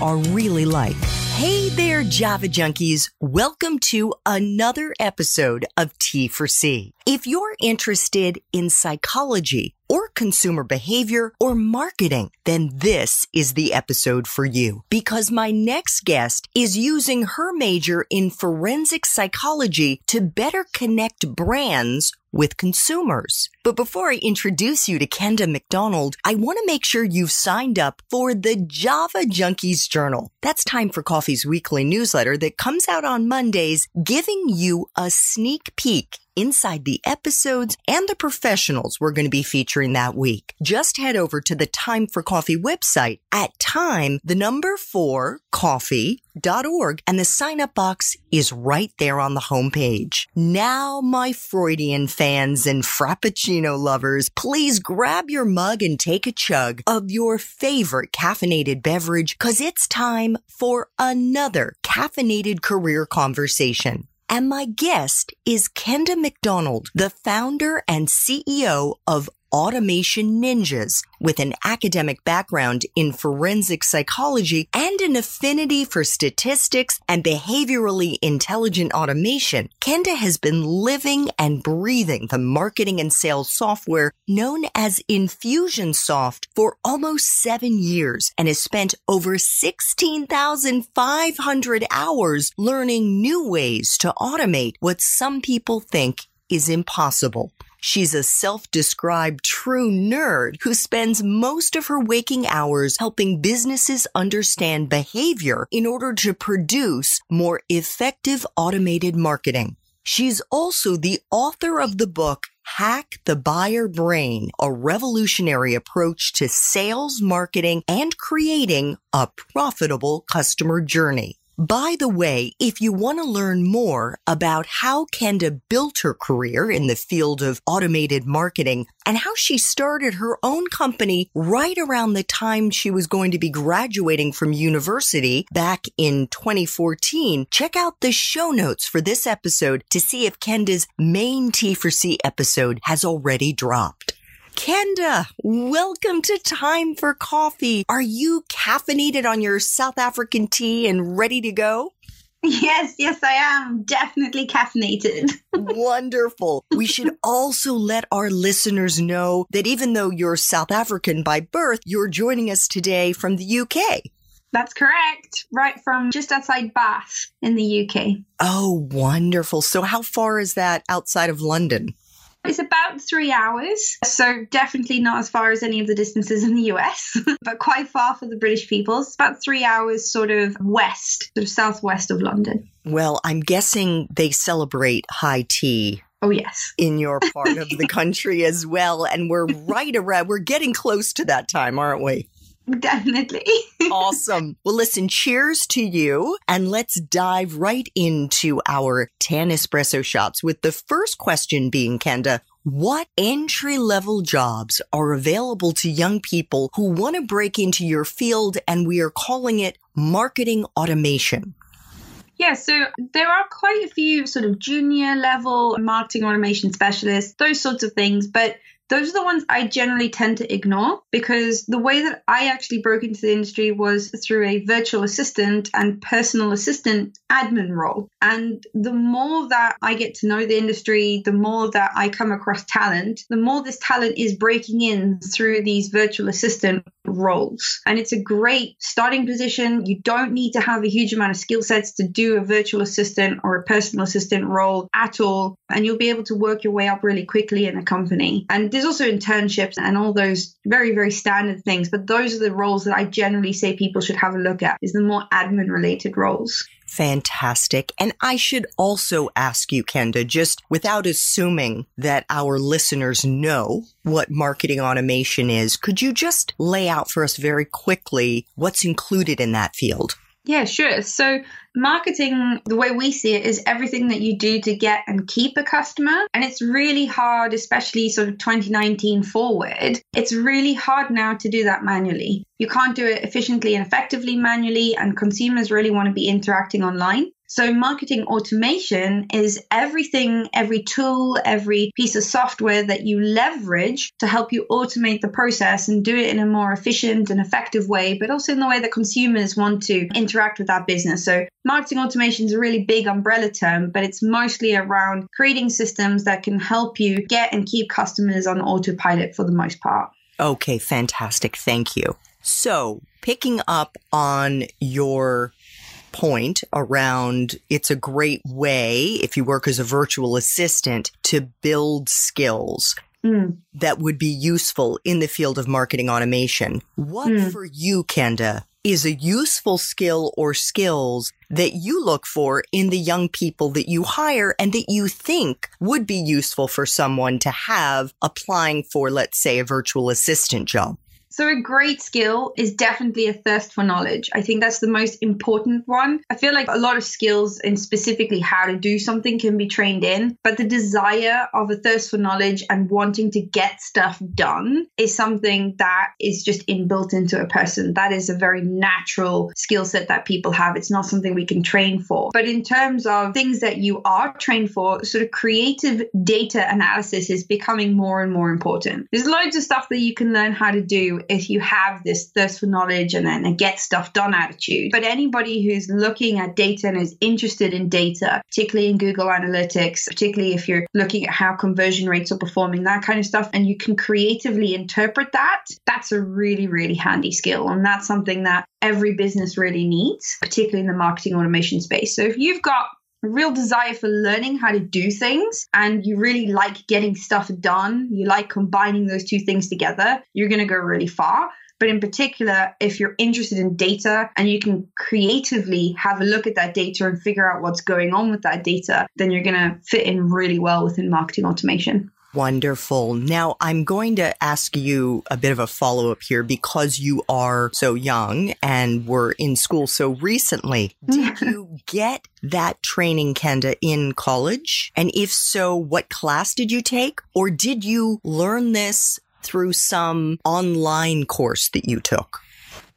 are really like. Hey there, Java junkies. Welcome to another episode of T for C. If you're interested in psychology or consumer behavior or marketing, then this is the episode for you because my next guest is using her major in forensic psychology to better connect brands with consumers. But before I introduce you to Kenda Macdonald, I want to make sure you've signed up for the Java Junkies Journal. That's Time for Coffee's weekly newsletter that comes out on Mondays, giving you a sneak peek inside the episodes and the professionals we're going to be featuring that week. Just head over to the Time for Coffee website at time, the number four coffee.org and the sign up box is right there on the homepage. Now, my Freudian fans and Frappuccino lovers, please grab your mug and take a chug of your favorite caffeinated beverage because it's time for another caffeinated career conversation. And my guest is Kenda Macdonald, the founder and CEO of Automation Ninjas with an academic background in forensic psychology and an affinity for statistics and behaviorally intelligent automation. Kenda has been living and breathing the marketing and sales software known as Infusionsoft for almost seven years and has spent over 16,500 hours learning new ways to automate what some people think is impossible. She's a self-described true nerd who spends most of her waking hours helping businesses understand behavior in order to produce more effective automated marketing. She's also the author of the book Hack the Buyer Brain, a revolutionary approach to sales, marketing, and creating a profitable customer journey. By the way, if you want to learn more about how Kenda built her career in the field of automated marketing and how she started her own company right around the time she was going to be graduating from university back in 2014, check out the show notes for this episode to see if Kenda's main T for C episode has already dropped. Kenda, welcome to Time for Coffee. Are you caffeinated on your South African tea and ready to go? Yes, yes, I am. Definitely caffeinated. Wonderful. We should also let our listeners know that even though you're South African by birth, you're joining us today from the UK. That's correct. Right from just outside Bath in the UK. Oh, wonderful. So, how far is that outside of London? It's about three hours, so definitely not as far as any of the distances in the US, but quite far for the British people. It's about three hours sort of west, sort of southwest of London. Well, I'm guessing they celebrate high tea Oh, yes. in your part of the country as well. And we're right around, we're getting close to that time, aren't we? Definitely. Awesome. Well, listen, cheers to you. And let's dive right into our 10 espresso shots with the first question being, Kenda, what entry level jobs are available to young people who want to break into your field? And we are calling it marketing automation. Yeah, so there are quite a few sort of junior level marketing automation specialists, those sorts of things, but those are the ones I generally tend to ignore because the way that I actually broke into the industry was through a virtual assistant and personal assistant admin role. And the more that I get to know the industry, the more that I come across talent, the more this talent is breaking in through these virtual assistant roles. And it's a great starting position. You don't need to have a huge amount of skill sets to do a virtual assistant or a personal assistant role at all. And you'll be able to work your way up really quickly in a company. And there's also internships and all those very, very standard things. But those are the roles that I generally say people should have a look at is the more admin related roles. Fantastic. And I should also ask you, Kenda, just without assuming that our listeners know what marketing automation is, could you just lay out for us very quickly what's included in that field? Yeah, sure. So, marketing, the way we see it, is everything that you do to get and keep a customer. And it's really hard, especially sort of 2019 forward. It's really hard now to do that manually. You can't do it efficiently and effectively manually, and consumers really want to be interacting online. So, marketing automation is everything, every tool, every piece of software that you leverage to help you automate the process and do it in a more efficient and effective way, but also in the way that consumers want to interact with that business. So, marketing automation is a really big umbrella term, but it's mostly around creating systems that can help you get and keep customers on autopilot for the most part. Okay, fantastic. Thank you. So, picking up on your point around it's a great way, if you work as a virtual assistant, to build skills. Mm. That would be useful in the field of marketing automation. What mm. for you, Kenda, is a useful skill or skills that you look for in the young people that you hire and that you think would be useful for someone to have applying for, let's say, a virtual assistant job? So, a great skill is definitely a thirst for knowledge. I think that's the most important one. I feel like a lot of skills and specifically how to do something can be trained in, but the desire of a thirst for knowledge and wanting to get stuff done is something that is just inbuilt into a person. That is a very natural skill set that people have. It's not something we can train for. But in terms of things that you are trained for, sort of creative data analysis is becoming more and more important. There's loads of stuff that you can learn how to do if you have this thirst for knowledge and then a get stuff done attitude. But anybody who's looking at data and is interested in data, particularly in Google Analytics, particularly if you're looking at how conversion rates are performing, that kind of stuff, and you can creatively interpret that, that's a really, really handy skill. And that's something that every business really needs, particularly in the marketing automation space. So if you've got real desire for learning how to do things and you really like getting stuff done, you like combining those two things together, you're going to go really far. But in particular, if you're interested in data and you can creatively have a look at that data and figure out what's going on with that data, then you're going to fit in really well within marketing automation. Wonderful. Now I'm going to ask you a bit of a follow up here because you are so young and were in school so recently. Did you get that training, Kenda, in college? And if so, what class did you take? Or did you learn this through some online course that you took?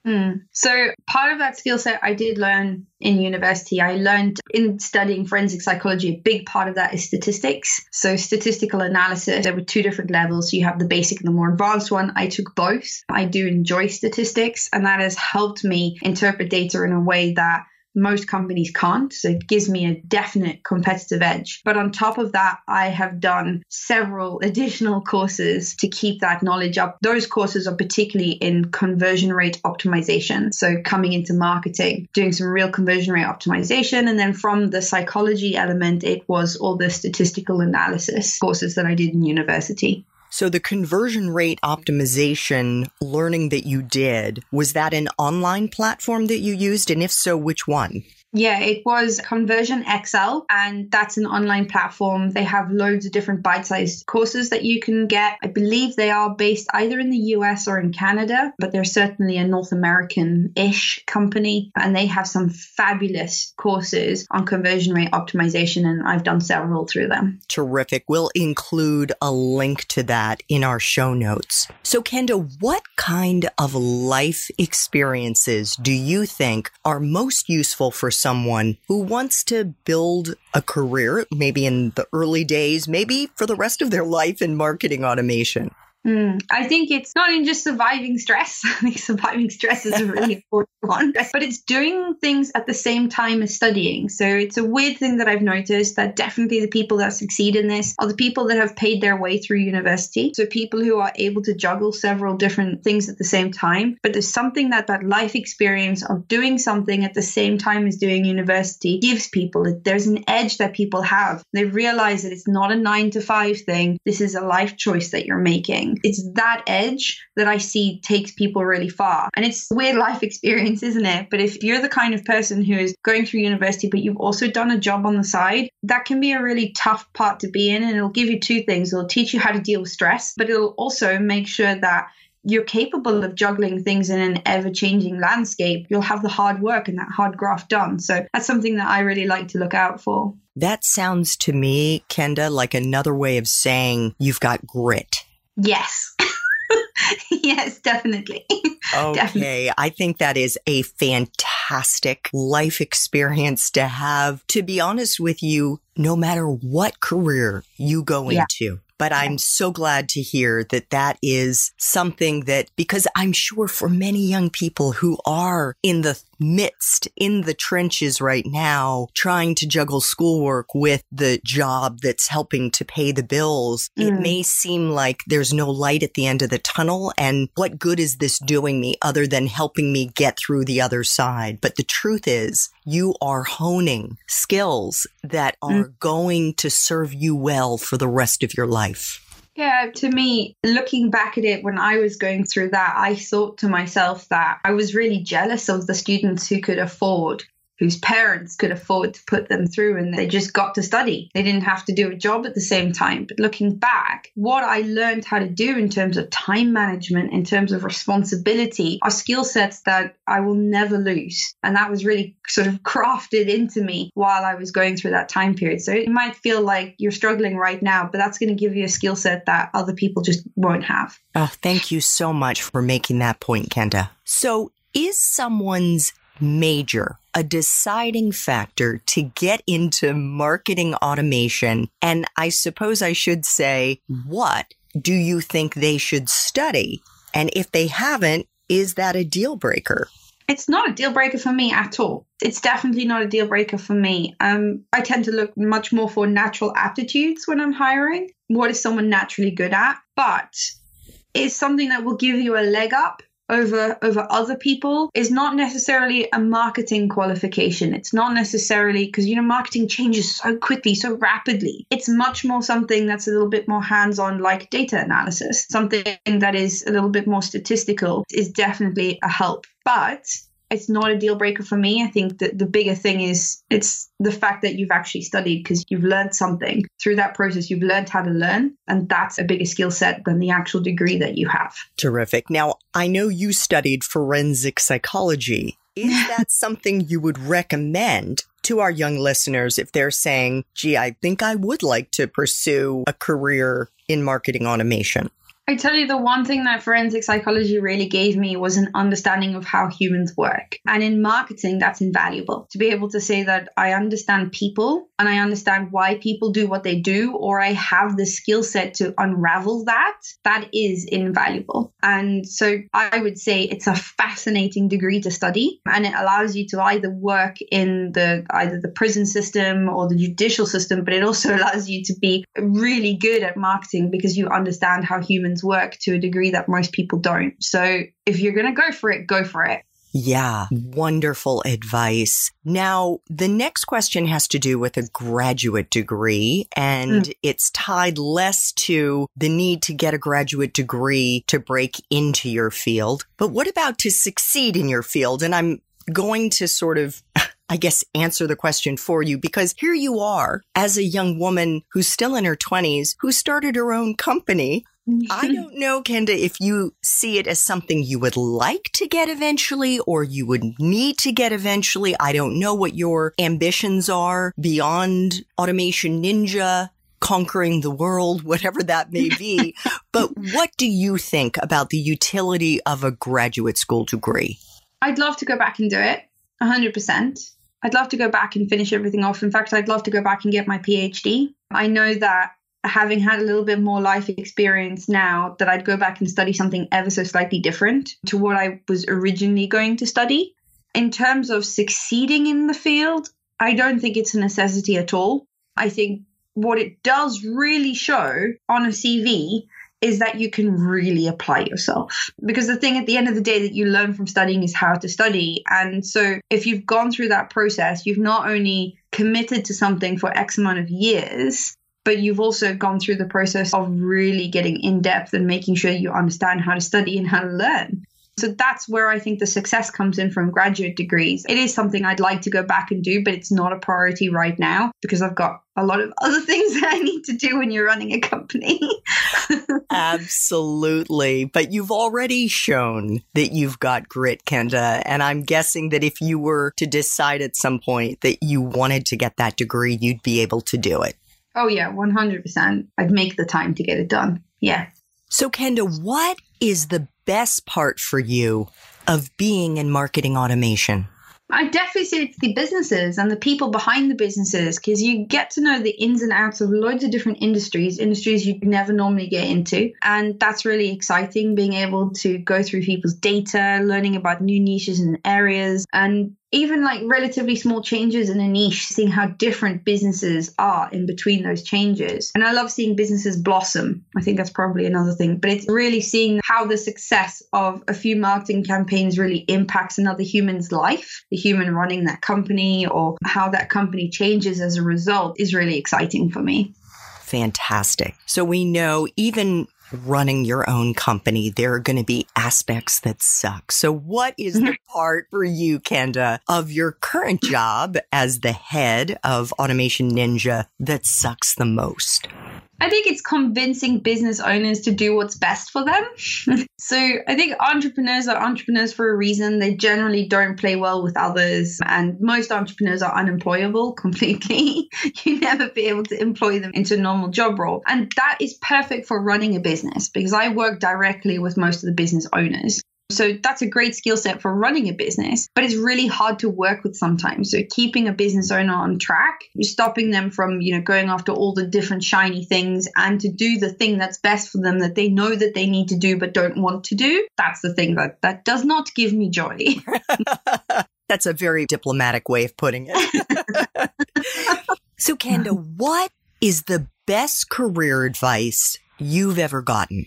Mm. So part of that skill set I did learn in university. I learned in studying forensic psychology, a big part of that is statistics. So statistical analysis, there were two different levels. You have the basic and the more advanced one. I took both. I do enjoy statistics and that has helped me interpret data in a way that most companies can't. So it gives me a definite competitive edge. But on top of that, I have done several additional courses to keep that knowledge up. Those courses are particularly in conversion rate optimization. So coming into marketing, doing some real conversion rate optimization. And then from the psychology element, it was all the statistical analysis courses that I did in university. So the conversion rate optimization learning that you did, was that an online platform that you used? And if so, which one? Yeah, it was Conversion XL, and that's an online platform. They have loads of different bite sized courses that you can get. I believe they are based either in the US or in Canada, but they're certainly a North American ish company, and they have some fabulous courses on conversion rate optimization, and I've done several through them. Terrific. We'll include a link to that in our show notes. So, Kenda, what kind of life experiences do you think are most useful for someone who wants to build a career, maybe in the early days, maybe for the rest of their life in marketing automation? Mm, I think it's not in just surviving stress. I think surviving stress is a really important one, but it's doing things at the same time as studying. So it's a weird thing that I've noticed that definitely the people that succeed in this are the people that have paid their way through university. So people who are able to juggle several different things at the same time. But there's something that that life experience of doing something at the same time as doing university gives people. There's an edge that people have. They realize that it's not a nine to five thing. This is a life choice that you're making. It's that edge that I see takes people really far. And it's weird life experience, isn't it? But if you're the kind of person who is going through university, but you've also done a job on the side, that can be a really tough part to be in. And it'll give you two things it'll teach you how to deal with stress, but it'll also make sure that you're capable of juggling things in an ever changing landscape. You'll have the hard work and that hard graft done. So that's something that I really like to look out for. That sounds to me, Kenda, like another way of saying you've got grit. Yes. yes, definitely. Okay. Definitely. I think that is a fantastic life experience to have. To be honest with you, no matter what career you go yeah. into, but I'm so glad to hear that that is something that, because I'm sure for many young people who are in the midst, in the trenches right now, trying to juggle schoolwork with the job that's helping to pay the bills, mm. it may seem like there's no light at the end of the tunnel. And what good is this doing me other than helping me get through the other side? But the truth is, you are honing skills that are mm. going to serve you well for the rest of your life. Yeah, to me, looking back at it when I was going through that, I thought to myself that I was really jealous of the students who could afford whose parents could afford to put them through and they just got to study. They didn't have to do a job at the same time. But looking back, what I learned how to do in terms of time management, in terms of responsibility, are skill sets that I will never lose. And that was really sort of crafted into me while I was going through that time period. So it might feel like you're struggling right now, but that's going to give you a skill set that other people just won't have. Oh, thank you so much for making that point, Kenda. So is someone's major, a deciding factor to get into marketing automation. And I suppose I should say, what do you think they should study? And if they haven't, is that a deal breaker? It's not a deal breaker for me at all. It's definitely not a deal breaker for me. Um, I tend to look much more for natural aptitudes when I'm hiring. What is someone naturally good at? But is something that will give you a leg up over over other people is not necessarily a marketing qualification. It's not necessarily because you know marketing changes so quickly, so rapidly. It's much more something that's a little bit more hands-on like data analysis. Something that is a little bit more statistical is definitely a help. But it's not a deal breaker for me. I think that the bigger thing is it's the fact that you've actually studied because you've learned something through that process. You've learned how to learn, and that's a bigger skill set than the actual degree that you have. Terrific. Now, I know you studied forensic psychology. Is that something you would recommend to our young listeners if they're saying, gee, I think I would like to pursue a career in marketing automation? I tell you, the one thing that forensic psychology really gave me was an understanding of how humans work. And in marketing, that's invaluable to be able to say that I understand people and I understand why people do what they do, or I have the skill set to unravel that. That is invaluable. And so I would say it's a fascinating degree to study and it allows you to either work in the either the prison system or the judicial system, but it also allows you to be really good at marketing because you understand how humans work to a degree that most people don't. So if you're going to go for it, go for it. Yeah, wonderful advice. Now, the next question has to do with a graduate degree, and mm. it's tied less to the need to get a graduate degree to break into your field. But what about to succeed in your field? And I'm going to sort of I guess, answer the question for you because here you are as a young woman who's still in her 20s, who started her own company I don't know, Kenda, if you see it as something you would like to get eventually or you would need to get eventually. I don't know what your ambitions are beyond Automation Ninja, conquering the world, whatever that may be. but what do you think about the utility of a graduate school degree? I'd love to go back and do it 100%. I'd love to go back and finish everything off. In fact, I'd love to go back and get my PhD. I know that having had a little bit more life experience now that I'd go back and study something ever so slightly different to what I was originally going to study. In terms of succeeding in the field, I don't think it's a necessity at all. I think what it does really show on a CV is that you can really apply yourself. Because the thing at the end of the day that you learn from studying is how to study. And so if you've gone through that process, you've not only committed to something for X amount of years, but you've also gone through the process of really getting in depth and making sure you understand how to study and how to learn. So that's where I think the success comes in from graduate degrees. It is something I'd like to go back and do, but it's not a priority right now because I've got a lot of other things that I need to do when you're running a company. Absolutely. But you've already shown that you've got grit, Kenda. And I'm guessing that if you were to decide at some point that you wanted to get that degree, you'd be able to do it. Oh, yeah, 100%. I'd make the time to get it done. Yeah. So, Kenda, what is the best part for you of being in marketing automation? I definitely say it's the businesses and the people behind the businesses because you get to know the ins and outs of loads of different industries, industries you'd never normally get into. And that's really exciting being able to go through people's data, learning about new niches and areas, and even like relatively small changes in a niche, seeing how different businesses are in between those changes. And I love seeing businesses blossom. I think that's probably another thing, but it's really seeing how the success of a few marketing campaigns really impacts another human's life, the human running that company, or how that company changes as a result is really exciting for me. Fantastic. So we know even running your own company, there are going to be aspects that suck. So what is the mm-hmm. part for you, Kenda, of your current job as the head of Automation Ninja that sucks the most? I think it's convincing business owners to do what's best for them. so I think entrepreneurs are entrepreneurs for a reason. They generally don't play well with others, and most entrepreneurs are unemployable completely. you never be able to employ them into a normal job role. And that is perfect for running a business because I work directly with most of the business owners. So that's a great skill set for running a business, but it's really hard to work with sometimes. So keeping a business owner on track, stopping them from, you know, going after all the different shiny things and to do the thing that's best for them that they know that they need to do but don't want to do. That's the thing that that does not give me joy. that's a very diplomatic way of putting it. so Kenda, what is the best career advice you've ever gotten?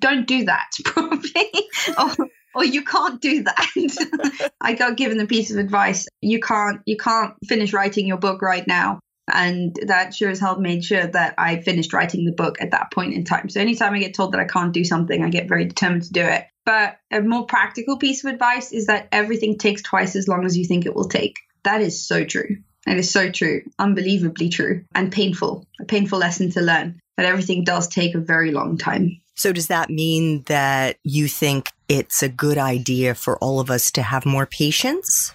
Don't do that probably. Or, or you can't do that. I got given a piece of advice. You can't you can't finish writing your book right now. And that sure as hell made sure that i finished writing the book at that point in time. So anytime i get told that i can't do something i get very determined to do it. But a more practical piece of advice is that everything takes twice as long as you think it will take. That is so true. It is so true, unbelievably true, and painful, a painful lesson to learn that everything does take a very long time. So does that mean that you think it's a good idea for all of us to have more patience?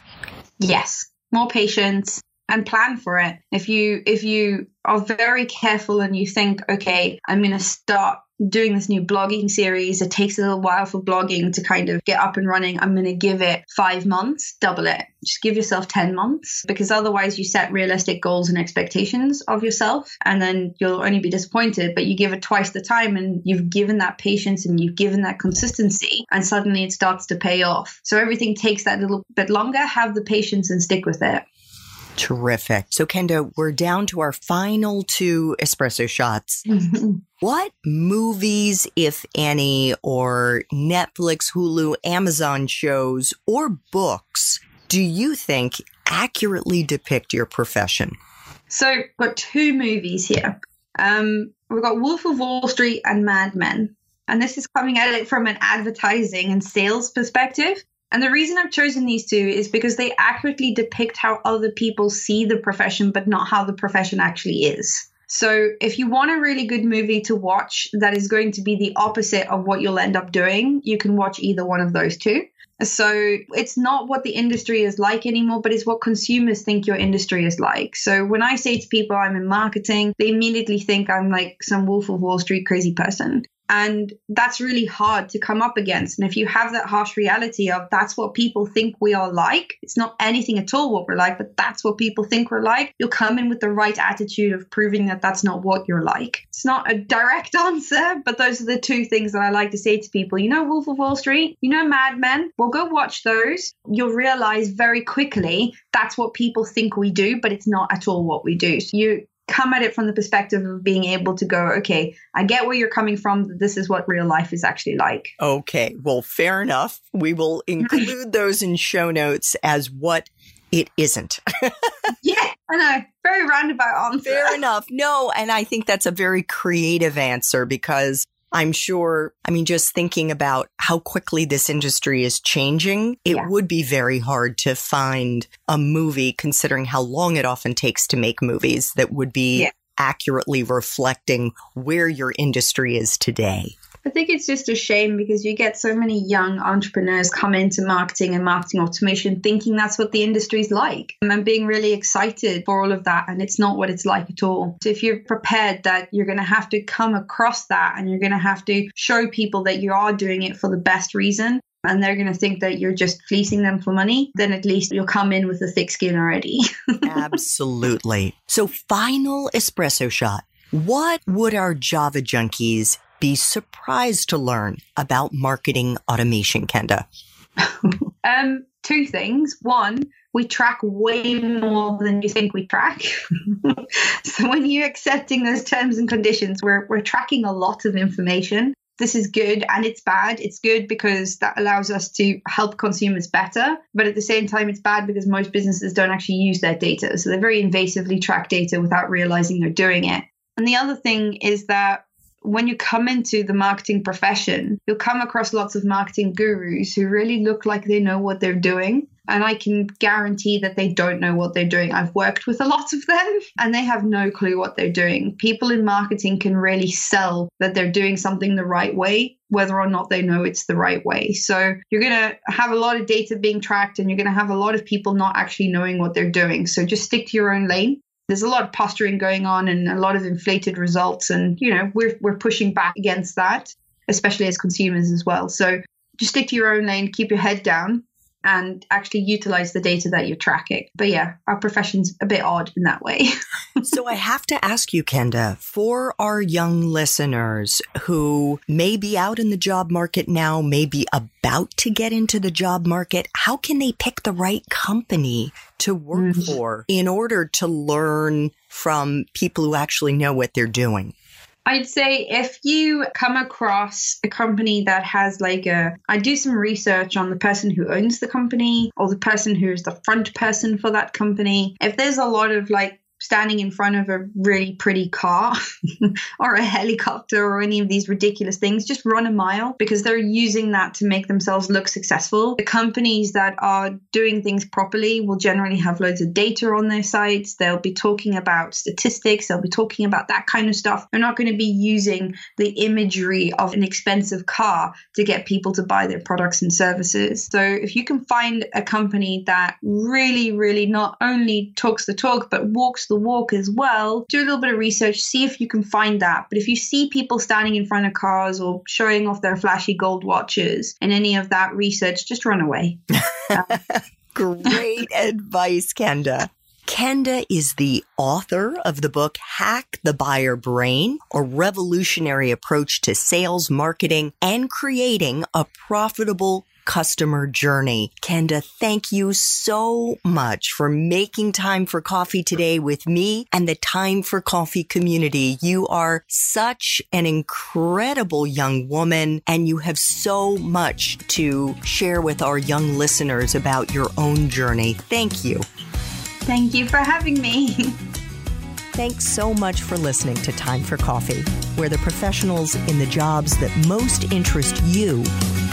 Yes, more patience and plan for it. If you if you are very careful and you think, okay, I'm going to start doing this new blogging series. It takes a little while for blogging to kind of get up and running. I'm going to give it five months, double it. Just give yourself 10 months because otherwise you set realistic goals and expectations of yourself and then you'll only be disappointed. But you give it twice the time and you've given that patience and you've given that consistency and suddenly it starts to pay off. So everything takes that little bit longer. Have the patience and stick with it. Terrific. So, Kenda, we're down to our final two espresso shots. what movies, if any, or Netflix, Hulu, Amazon shows, or books do you think accurately depict your profession? So, we've got two movies here. Um, we've got Wolf of Wall Street and Mad Men. And this is coming at it from an advertising and sales perspective. And the reason I've chosen these two is because they accurately depict how other people see the profession, but not how the profession actually is. So, if you want a really good movie to watch that is going to be the opposite of what you'll end up doing, you can watch either one of those two. So, it's not what the industry is like anymore, but it's what consumers think your industry is like. So, when I say to people I'm in marketing, they immediately think I'm like some Wolf of Wall Street crazy person. And that's really hard to come up against. And if you have that harsh reality of that's what people think we are like, it's not anything at all what we're like, but that's what people think we're like, you'll come in with the right attitude of proving that that's not what you're like. It's not a direct answer, but those are the two things that I like to say to people. You know, Wolf of Wall Street, you know, Mad Men, well, go watch those. You'll realize very quickly that's what people think we do, but it's not at all what we do. So you come at it from the perspective of being able to go, okay, I get where you're coming from. This is what real life is actually like. Okay. Well, fair enough. We will include those in show notes as what it isn't. yeah, I know. Very roundabout answer. Fair enough. No, and I think that's a very creative answer because I'm sure, I mean, just thinking about how quickly this industry is changing, it yeah. would be very hard to find a movie, considering how long it often takes to make movies, that would be yeah. accurately reflecting where your industry is today. I think it's just a shame because you get so many young entrepreneurs come into marketing and marketing automation thinking that's what the industry's like and being really excited for all of that. And it's not what it's like at all. So if you're prepared that you're going to have to come across that and you're going to have to show people that you are doing it for the best reason, and they're going to think that you're just fleecing them for money, then at least you'll come in with a thick skin already. Absolutely. So, final espresso shot. What would our Java junkies be surprised to learn about marketing automation, Kenda? um, two things. One, we track way more than you think we track. so when you're accepting those terms and conditions, we're, we're tracking a lot of information. This is good and it's bad. It's good because that allows us to help consumers better. But at the same time, it's bad because most businesses don't actually use their data. So they very invasively track data without realizing they're doing it. And the other thing is that when you come into the marketing profession, you'll come across lots of marketing gurus who really look like they know what they're doing. And I can guarantee that they don't know what they're doing. I've worked with a lot of them and they have no clue what they're doing. People in marketing can really sell that they're doing something the right way, whether or not they know it's the right way. So you're going to have a lot of data being tracked and you're going to have a lot of people not actually knowing what they're doing. So just stick to your own lane there's a lot of posturing going on and a lot of inflated results and you know we're we're pushing back against that especially as consumers as well. So just stick to your own lane keep your head down and actually utilize the data that you're tracking. But yeah, our profession's a bit odd in that way. so I have to ask you, Kenda, for our young listeners who may be out in the job market now, may be about to get into the job market, how can they pick the right company to work mm-hmm. for in order to learn from people who actually know what they're doing? I'd say if you come across a company that has like a, I do some research on the person who owns the company or the person who's the front person for that company. If there's a lot of like standing in front of a really pretty car or a helicopter or any of these ridiculous things, just run a mile because they're using that to make themselves look successful. The companies that are doing things properly will generally have loads of data on their sites. They'll be talking about statistics, they'll be talking about that kind of stuff. They're not going to be using the imagery of an expensive car to get people to buy their products and services. So if you can find a company that really, really not only talks the talk, but walks the the walk as well, do a little bit of research, see if you can find that. But if you see people standing in front of cars or showing off their flashy gold watches and any of that research, just run away. Great advice, Kenda. Kenda is the author of the book Hack the Buyer Brain, a revolutionary approach to sales, marketing, and creating a profitable customer journey. Kenda, thank you so much for making time for coffee today with me and the Time for Coffee community. You are such an incredible young woman and you have so much to share with our young listeners about your own journey. Thank you. Thank you for having me. Thanks so much for listening to Time for Coffee, where the professionals in the jobs that most interest you